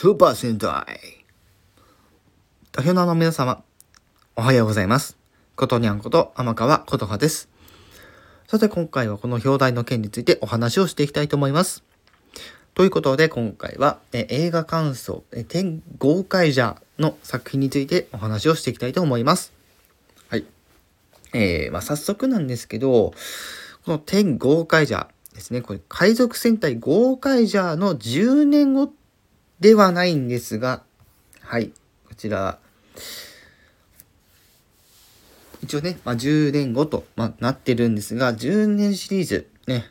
スーパー戦隊土俵の皆様、おはようございます。ことにゃんこと天川琴葉です。さて今回はこの表題の件についてお話をしていきたいと思います。ということで今回はえ映画感想え天豪快者の作品についてお話をしていきたいと思います。はい。えー、まあ、早速なんですけど、この天豪快者ですね、これ海賊戦隊豪快者の10年後ではないんですが、はい、こちら、一応ね、まあ、10年後と、まあ、なってるんですが、10年シリーズ、ね、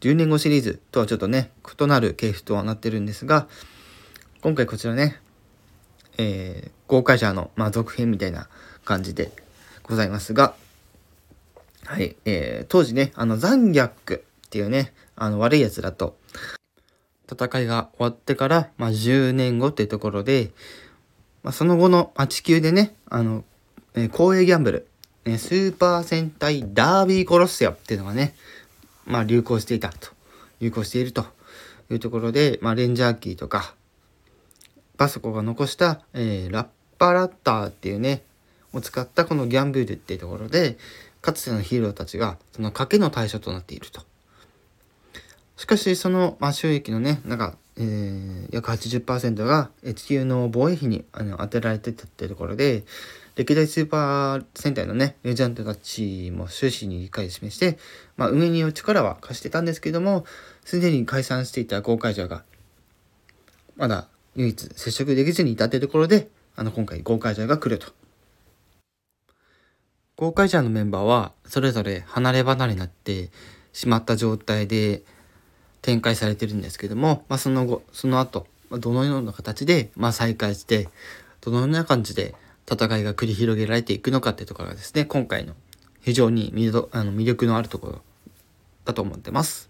10年後シリーズとはちょっとね、異なる系譜とはなってるんですが、今回こちらね、えー、豪快者の、まあ、続編みたいな感じでございますが、はい、えー、当時ね、あの、ザンギャックっていうね、あの、悪い奴らと、戦いが終わってから、まあ、10年後っていうところで、まあ、その後の、まあ、地球でね、あの、えー、公営ギャンブル、えスーパー戦隊ダービーコロッセオっていうのがね、まあ、流行していたと、流行しているというところで、まあ、レンジャーキーとか、バソコが残した、えー、ラッパラッターっていうね、を使ったこのギャンブルっていうところで、かつてのヒーローたちがその賭けの対象となっていると。しかしその、まあ、収益のねなんか、えー、約80%が地球の防衛費にあの当てられてたってところで歴代スーパー戦隊のねレジェンドたちも終始に理解を示して、まあ、運営による力は貸してたんですけどもすでに解散していた公開者がまだ唯一接触できずにいたってところであの今回公開者が来ると。公開者のメンバーはそれぞれ離れ離れになってしまった状態で展開されてるんですけども、まあ、その後、その後、どのような形で、まあ、再開して、どのような感じで戦いが繰り広げられていくのかっていうところがですね、今回の非常に魅あの魅力のあるところだと思ってます。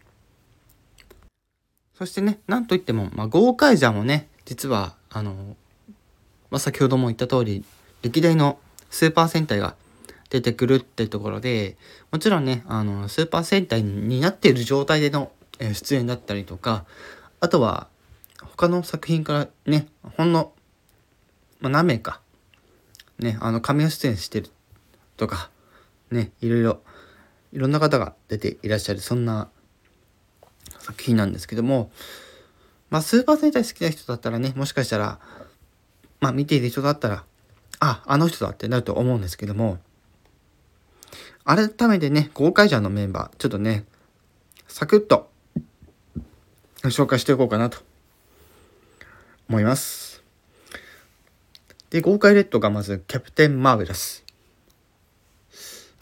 そしてね、なんといっても、まあ、豪快者もね、実は、あの、まあ、先ほども言った通り、歴代のスーパー戦隊が出てくるっていうところで、もちろんね、あの、スーパー戦隊になっている状態でのえ出演だったりとか、あとは他の作品からね、ほんの、まあ、何名か、ね、あの、cameo 出演してるとか、ね、いろいろ、いろんな方が出ていらっしゃる、そんな作品なんですけども、まあ、スーパー戦隊好きな人だったらね、もしかしたら、まあ、見ている人だったら、あ、あの人だってなると思うんですけども、改めてね、公開者のメンバー、ちょっとね、サクッと紹介していこうかなと思います。で、豪快レッドがまずキャプテン・マーベラス。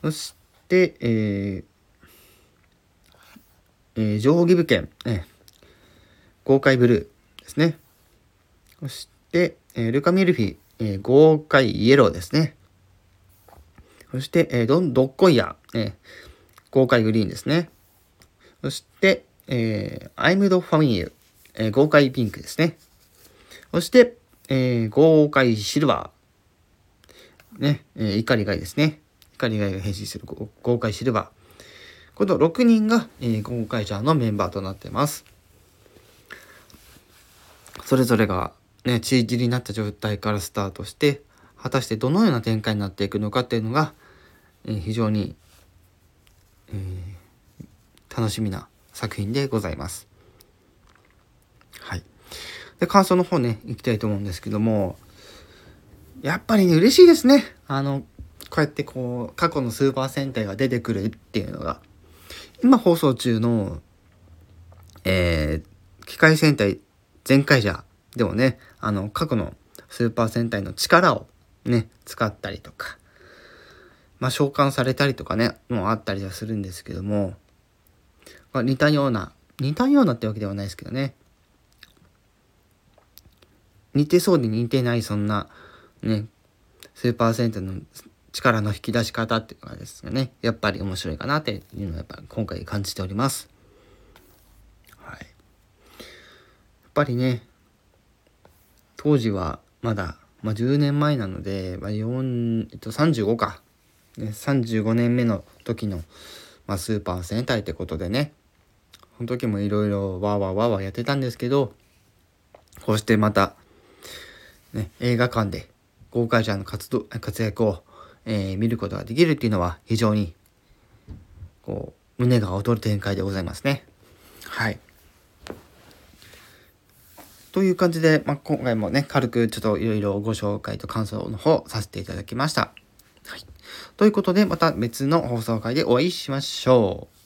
そして、えー、えー、定規部剣、え豪快ブルーですね。そして、えー、ルカ・ミルフィ、えー、豪快イエローですね。そして、えー、ドン・ドッコイヤ、えー、豪快グリーンですね。そして、えー、アイムドファミリー、えー、豪快ピンクですね。そして、えー、豪快シルバー。ね、えー、怒りがいですね。怒りがいが変身する豪快シルバー。この6人が、えー、豪快者のメンバーとなってます。それぞれが、ね、チージになった状態からスタートして、果たしてどのような展開になっていくのかっていうのが、えー、非常に、えー、楽しみな作品でございます。はい。で、感想の方ね、いきたいと思うんですけども、やっぱりね、嬉しいですね。あの、こうやってこう、過去のスーパー戦隊が出てくるっていうのが。今放送中の、えー、機械戦隊全開者でもね、あの、過去のスーパー戦隊の力をね、使ったりとか、まあ、召喚されたりとかね、もうあったりはするんですけども、まあ、似たような、似たようなってわけではないですけどね。似てそうで似てないそんな、ね、スーパーセントの力の引き出し方っていうかですね。やっぱり面白いかなっていうのはやっぱ今回感じております。はい。やっぱりね、当時はまだ、まあ、10年前なので、まあ4えっと、35か、ね、35年目の時の、まあ、スーパー戦隊ってことでね、その時もいろいろわーわーわーわーやってたんですけど、こうしてまた、ね、映画館で豪快ちゃんの活動活躍を、えー、見ることができるっていうのは非常にこう胸が躍る展開でございますね。はい。という感じで、まあ、今回もね、軽くちょっといろいろご紹介と感想の方させていただきました。ということで、また別の放送回でお会いしましょう。